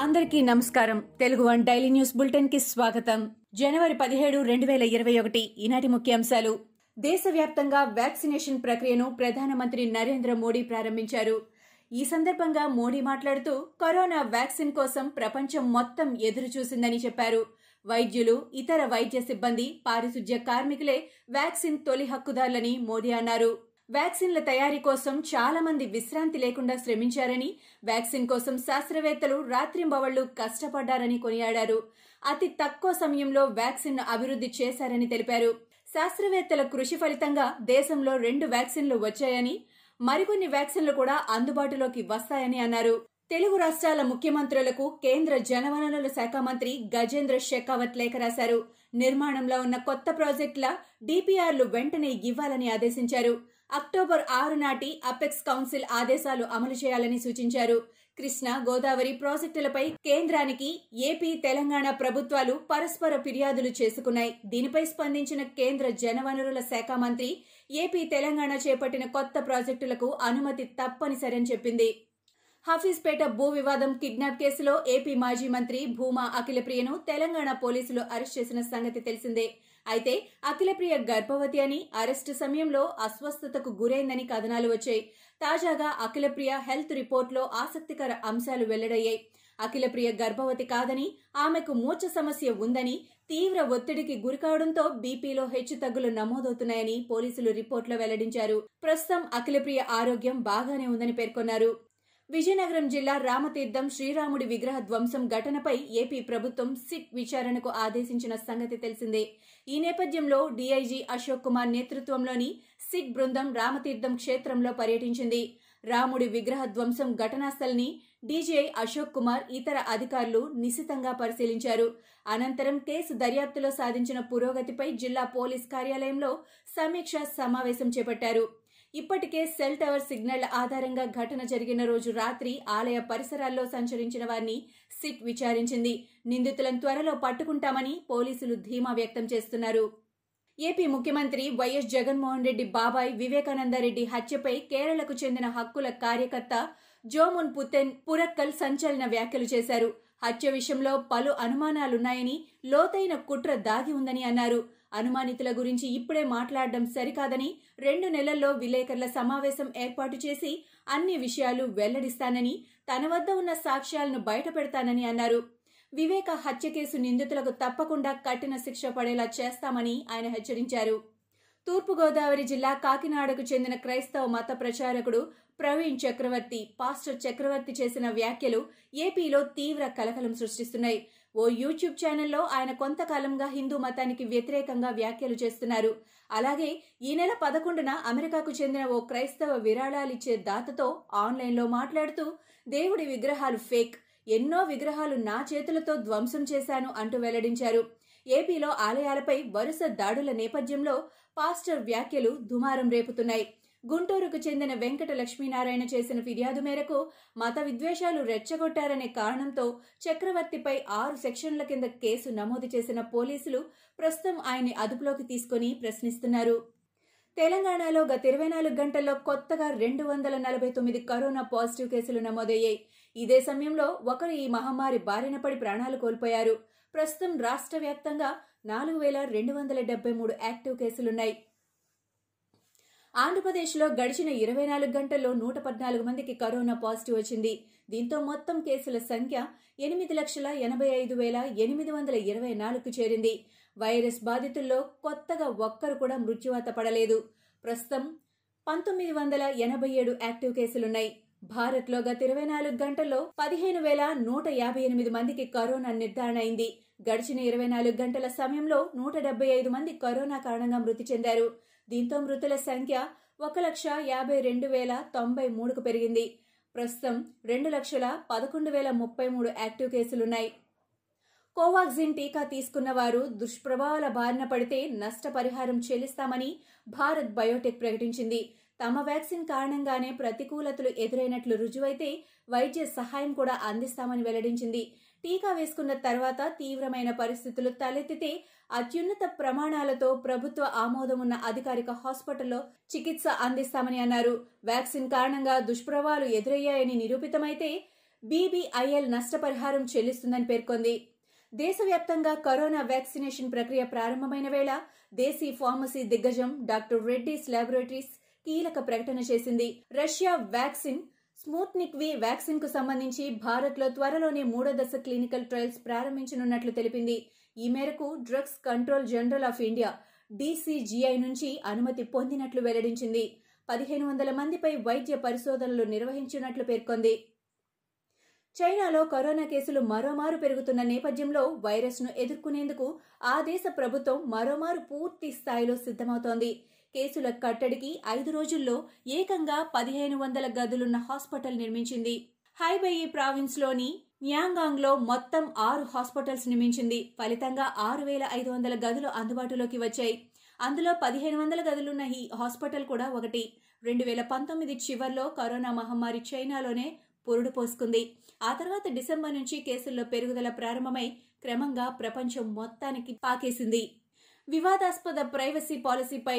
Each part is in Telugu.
అందరికీ నమస్కారం. తెలుగు వన్ డైలీ న్యూస్ బులెటిన్కి స్వాగతం. జనవరి పదిహేడు రెండు వేల ఇరవై ఒకటి. ఈనాటి ముఖ్యాంశాలు. దేశవ్యాప్తంగా వ్యాక్సినేషన్ ప్రక్రియను ప్రధానమంత్రి నరేంద్ర మోడీ ప్రారంభించారు. ఈ సందర్భంగా మోడీ మాట్లాడుతూ కరోనా వ్యాక్సిన్ కోసం ప్రపంచం మొత్తం ఎదురుచూసిందని చెప్పారు. వైద్యులు ఇతర వైద్య సిబ్బంది పారిశుధ్య కార్మికులే వ్యాక్సిన్ తొలి హక్కుదారులని మోడీ అన్నారు. వ్యాక్సిన్ల తయారీ కోసం చాలా మంది విశ్రాంతి లేకుండా శ్రమించారని వ్యాక్సిన్ కోసం శాస్త్రవేత్తలు రాత్రింబవళ్ళు కష్టపడ్డారని కొనియాడారు. అతి తక్కువ సమయంలో వ్యాక్సిన్ అభివృద్ధి చేశారని తెలిపారు. శాస్త్రవేత్తల కృషి ఫలితంగా దేశంలో రెండు వ్యాక్సిన్లు వచ్చాయని మరికొన్ని వ్యాక్సిన్లు కూడా అందుబాటులోకి వస్తాయని అన్నారు. తెలుగు రాష్ట్రాల ముఖ్యమంత్రులకు కేంద్ర జలవనరుల శాఖ మంత్రి గజేంద్ర షెకావత్ లేఖ రాశారు. నిర్మాణంలో ఉన్న కొత్త ప్రాజెక్టుల డిపిఆర్లు వెంటనే ఇవ్వాలని ఆదేశించారు. అక్టోబర్ ఆరు నాటి అపెక్స్ కౌన్సిల్ ఆదేశాలు అమలు చేయాలని సూచించారు. కృష్ణా గోదావరి ప్రాజెక్టులపై కేంద్రానికి ఏపీ తెలంగాణ ప్రభుత్వాలు పరస్పర ఫిర్యాదులు చేసుకున్నాయి. దీనిపై స్పందించిన కేంద్ర జనవనరుల శాఖ మంత్రి ఏపీ తెలంగాణ చేపట్టిన కొత్త ప్రాజెక్టులకు అనుమతి తప్పనిసరని చెప్పింది. హఫీజ్పేట భూ వివాదం కిడ్నాప్ కేసులో ఏపీ మాజీ మంత్రి భూమా అఖిలప్రియను తెలంగాణ పోలీసులు అరెస్ట్ చేసిన సంగతి తెలిసిందే. అయితే అఖిలప్రియ గర్భవతి అని అరెస్టు సమయంలో అస్వస్థతకు గురైందని కథనాలు వచ్చాయి. తాజాగా అఖిలప్రియ హెల్త్ రిపోర్ట్లో ఆసక్తికర అంశాలు వెల్లడయ్యాయి. అఖిలప్రియ గర్భవతి కాదని ఆమెకు మూర్ఛ సమస్య ఉందని తీవ్ర ఒత్తిడికి గురికావడంతో బీపీలో హెచ్చుతగ్గులు నమోదవుతున్నాయని పోలీసులు రిపోర్ట్లో వెల్లడించారు. ప్రస్తుతం అఖిలప్రియ ఆరోగ్యం బాగానే ఉందని పేర్కొన్నారు. విజయనగరం జిల్లా రామతీర్థం శ్రీరాముడి విగ్రహ ధ్వంసం ఘటనపై ఏపీ ప్రభుత్వం సిట్ విచారణకు ఆదేశించిన సంగతి తెలిసిందే. ఈ నేపథ్యంలో డీఐజీ అశోక్ కుమార్ నేతృత్వంలోని సిట్ బృందం రామతీర్థం క్షేత్రంలో పర్యటించింది. రాముడి విగ్రహ ధ్వంసం ఘటనాస్థల్ని డీజీఐ అశోక్ కుమార్ ఇతర అధికారులు నిశితంగా పరిశీలించారు. అనంతరం కేసు దర్యాప్తులో సాధించిన పురోగతిపై జిల్లా పోలీస్ కార్యాలయంలో సమీక్ష సమావేశం చేపట్టారు. ఇప్పటికే సెల్ టవర్ సిగ్నల్ ఆధారంగా ఘటన జరిగిన రోజు రాత్రి ఆలయ పరిసరాల్లో సంచరించిన వారిని సిట్ విచారించింది. నిందితులను త్వరలో పట్టుకుంటామని పోలీసులు ధీమా వ్యక్తం చేస్తున్నారు. ఏపీ ముఖ్యమంత్రి వైఎస్ జగన్మోహన్ రెడ్డి బాబాయ్ వివేకానందరెడ్డి హత్యపై కేరళకు చెందిన హక్కుల కార్యకర్త జోమున్ పుతెన్ పురక్కల్ సంచలన వ్యాఖ్యలు చేశారు. హత్య విషయంలో పలు అనుమానాలున్నాయని లోతైన కుట్ర దాగి ఉందని అన్నారు. అనుమానితుల గురించి ఇప్పుడే మాట్లాడడం సరికాదని రెండు నెలల్లో విలేకరుల సమావేశం ఏర్పాటు చేసి అన్ని విషయాలు వెల్లడిస్తానని తన వద్ద ఉన్న సాక్ష్యాలను బయటపెడతానని అన్నారు. వివేక హత్య కేసు నిందితులకు తప్పకుండా కఠిన శిక్ష పడేలా చేస్తామని ఆయన హెచ్చరించారు. తూర్పుగోదావరి జిల్లా కాకినాడకు చెందిన క్రైస్తవ మత ప్రచారకుడు ప్రవీణ్ చక్రవర్తి పాస్టర్ చక్రవర్తి చేసిన వ్యాఖ్యలు ఏపీలో తీవ్ర కలకలం సృష్టిస్తున్నాయి. ఓ యూట్యూబ్ ఛానల్లో ఆయన కొంతకాలంగా హిందూ మతానికి వ్యతిరేకంగా వ్యాఖ్యలు చేస్తున్నారు. అలాగే ఈ నెల పదకొండున అమెరికాకు చెందిన ఓ క్రైస్తవ విరాళాలిచ్చే దాతతో ఆన్లైన్లో మాట్లాడుతూ దేవుడి విగ్రహాలు ఫేక్. ఎన్నో విగ్రహాలు నా చేతులతో ధ్వంసం చేశాను అంటూ వెల్లడించారు. ఏపీలో ఆలయాలపై వరుస దాడుల నేపథ్యంలో పాస్టర్ వ్యాఖ్యలు దుమారం రేపుతున్నాయి. గుంటూరుకు చెందిన వెంకట లక్ష్మీనారాయణ చేసిన ఫిర్యాదు మేరకు మత విద్వేషాలు రెచ్చగొట్టారనే కారణంతో చక్రవర్తిపై ఆరు సెక్షన్ల కింద కేసు నమోదు చేసిన పోలీసులు ప్రస్తుతం ఆయన్ని అదుపులోకి తీసుకుని ప్రశ్నిస్తున్నారు. తెలంగాణలో గత ఇరవై నాలుగు గంటల్లో కొత్తగా రెండు వందల నలభై తొమ్మిది కరోనా పాజిటివ్ కేసులు నమోదయ్యాయి. ఇదే సమయంలో ఒకరు ఈ మహమ్మారి బారిన పడి ప్రాణాలు కోల్పోయారు. ప్రస్తుతం రాష్ట్ర వ్యాప్తంగా నాలుగు వేల రెండు వందల డెబ్బై మూడు యాక్టివ్ కేసులున్నాయి. ఆంధ్రప్రదేశ్లో గడిచిన ఇరవై నాలుగు గంటల్లో నూట పద్నాలుగు మందికి కరోనా పాజిటివ్ వచ్చింది. దీంతో మొత్తం కేసుల సంఖ్య ఎనిమిది లక్షల ఎనభై ఐదు వేల ఎనిమిది వందల ఇరవై నాలుగుకు చేరింది. వైరస్ బాధితుల్లో కొత్తగా ఒక్కరు కూడా మృత్యువాత పడలేదు. ప్రస్తుతం పంతొమ్మిది వందల ఎనభై ఏడు యాక్టివ్ కేసులున్నాయి. భారత్లో గత ఇరవై నాలుగు గంటల్లో పదిహేను వేల నూట యాభై ఎనిమిది మందికి కరోనా నిర్ధారణ అయింది. గడిచిన ఇరవై నాలుగు గంటల సమయంలో నూట డెబ్బై ఐదు మంది కరోనా కారణంగా మృతి చెందారు. దీంతో మృతుల సంఖ్య ఒక లక్ష యాభై రెండు వేల తొంభై మూడుకు పెరిగింది. ప్రస్తుతం రెండు లక్షల పదకొండు వేల ముప్పై మూడు యాక్టివ్ కేసులున్నాయి. కోవాక్సిన్ టీకా తీసుకున్న వారు దుష్ప్రభావాల బారిన పడితే నష్టపరిహారం చెల్లిస్తామని భారత్ బయోటెక్ ప్రకటించింది. తమ వ్యాక్సిన్ కారణంగానే ప్రతికూలతలు ఎదురైనట్లు రుజువైతే వైద్య సహాయం కూడా అందిస్తామని వెల్లడించింది. టీకా వేసుకున్న తర్వాత తీవ్రమైన పరిస్థితులు తలెత్తితే అత్యున్నత ప్రమాణాలతో ప్రభుత్వ ఆమోదం ఉన్న అధికారిక హాస్పిటల్లో చికిత్స అందిస్తామని అన్నారు. వ్యాక్సిన్ కారణంగా దుష్ప్రభావాలు ఎదురయ్యాయని నిరూపితమైతే బీబీఐఎల్ నష్టపరిహారం చెల్లిస్తుందని పేర్కొంది. దేశవ్యాప్తంగా కరోనా వ్యాక్సినేషన్ ప్రక్రియ ప్రారంభమైన వేళ దేశీ ఫార్మసీ దిగ్గజం డాక్టర్ రెడ్డీస్ ల్యాబొరేటరీస్ కీలక ప్రకటన చేసింది. రష్యా వ్యాక్సిన్ స్మూత్నిక్ వి వ్యాక్సిన్కు సంబంధించి భారత్లో త్వరలోనే మూడో దశ క్లినికల్ ట్రయల్స్ ప్రారంభించనున్నట్లు తెలిపింది. ఈ మేరకు drugs control general of India DCGI నుంచి అనుమతి పొందినట్లు వెల్లడించింది. పదిహేను వందల మందిపై వైద్య పరిశోధనలు నిర్వహించినట్లు పేర్కొంది. చైనాలో కరోనా కేసులు మరోమారు పెరుగుతున్న నేపథ్యంలో వైరస్ను ఎదుర్కొనేందుకు ఆ దేశ ప్రభుత్వం మరోమారు పూర్తి స్థాయిలో సిద్దమవుతోంది కేసుల కట్టడికి ఐదు రోజుల్లో ఏకంగా పదిహేను వందల గదులున్న హాస్పిటల్ నిర్మించింది. హైబెయి ప్రావిన్స్లోని న్యాంగాంగ్లో మొత్తం ఆరు హాస్పిటల్స్ నిర్మించింది. ఫలితంగా ఆరు వేల ఐదు వందల గదులు అందుబాటులోకి వచ్చాయి. అందులో పదిహేను వందల గదులున్న ఈ హాస్పిటల్ కూడా ఒకటి. రెండు వేల పంతొమ్మిది చివర్లో కరోనా మహమ్మారి చైనాలోనే పురుడు పోసుకుంది. ఆ తర్వాత డిసెంబర్ నుంచి కేసుల్లో పెరుగుదల ప్రారంభమై క్రమంగా ప్రపంచం మొత్తానికి పాకేసింది. వివాదాస్పద ప్రైవసీ పాలసీపై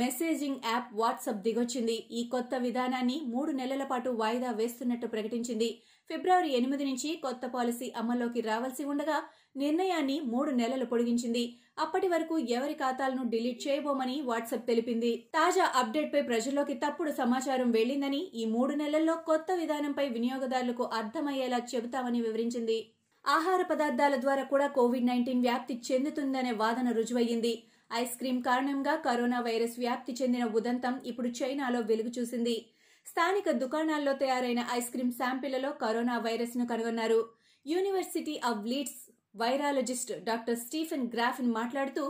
మెసేజింగ్ యాప్ వాట్సాప్ దిగొచ్చింది. ఈ కొత్త విధానాన్ని మూడు నెలల పాటు వాయిదా వేస్తున్నట్టు ప్రకటించింది. ఫిబ్రవరి ఎనిమిది నుంచి కొత్త పాలసీ అమల్లోకి రావాల్సి ఉండగా నిర్ణయాన్ని మూడు నెలలు పొడిగించింది. అప్పటి వరకు ఎవరి ఖాతాలను డిలీట్ చేయబోమని వాట్సాప్ తెలిపింది. తాజా అప్డేట్ పై ప్రజల్లోకి తప్పుడు సమాచారం వెళ్ళిందని ఈ మూడు నెలల్లో కొత్త విధానంపై వినియోగదారులకు అర్థమయ్యేలా చెబుతామని వివరించింది. ఆహార పదార్థాల ద్వారా కూడా కోవిడ్ నైన్టీన్ వ్యాప్తి చెందుతుందనే వాదన రుజువయ్యింది. ఐస్ క్రీం కారణంగా కరోనా వైరస్ వ్యాప్తి చెందిన ఉదంతం ఇప్పుడు చైనాలో వెలుగు చూసింది స్థానిక దుకాణాల్లో తయారైన ఐస్ క్రీం శాంపిళ్ళలో కరోనా వైరస్ను కనుగొన్నారు. University of Leeds virologist doctor Stephen Griffin మాట్లాడుతూ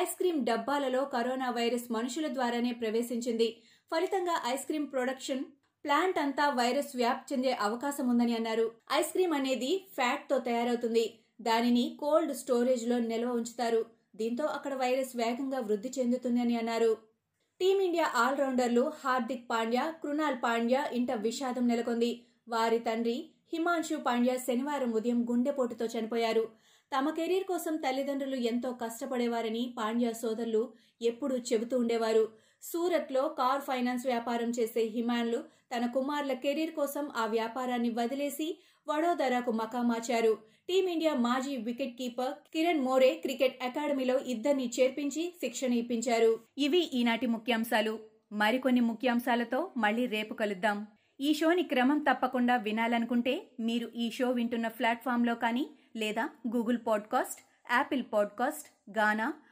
ఐస్ క్రీం డబ్బాలలో కరోనా వైరస్ మనుషుల ద్వారానే ప్రవేశించింది. ఫలితంగా ఐస్ క్రీం ప్రొడక్షన్ ప్లాంట్ అంతా వైరస్ వ్యాప్తి చెందే అవకాశం ఉందని అన్నారు. ఐస్ క్రీమ్ అనేది ఫ్యాట్తో తయారవుతుంది. దానిని కోల్డ్ స్టోరేజ్లో నిల్వ ఉంచుతారు. దీంతో అక్కడ వైరస్ వేగంగా వృద్ధి చెందుతుందని అన్నారు. టీమిండియా ఆల్రౌండర్లు హార్దిక్ పాండ్యా కృణాల్ పాండ్యా ఇంట విషాదం నెలకొంది. వారి తండ్రి హిమాంశు పాండ్యా శనివారం ఉదయం గుండెపోటుతో చనిపోయారు. తమ కెరీర్ కోసం తల్లిదండ్రులు ఎంతో కష్టపడేవారని పాండ్యా సోదరులు ఎప్పుడూ చెబుతూ ఉండేవారు. సూరత్లో కార్ ఫైనాన్స్ వ్యాపారం చేసే హిమాన్లు తన కుమారుల కెరీర్ కోసం ఆ వ్యాపారాన్ని వదిలేసి వడోదరాకు మకామార్చారు టీమిండియా మాజీ wicket keeper Kiran More cricket అకాడమీలో ఇద్దరిని చేర్పించి శిక్షణ ఇప్పించారు. ఇవి ఈనాటి ముఖ్యాంశాలు. మరికొన్ని ముఖ్యాంశాలతో మళ్ళీ రేపు కలుద్దాం. ఈ షోని క్రమం తప్పకుండా వినాలనుకుంటే మీరు ఈ షో వింటున్న ప్లాట్ఫామ్లో కానీ లేదా Google podcast Apple podcast Gaana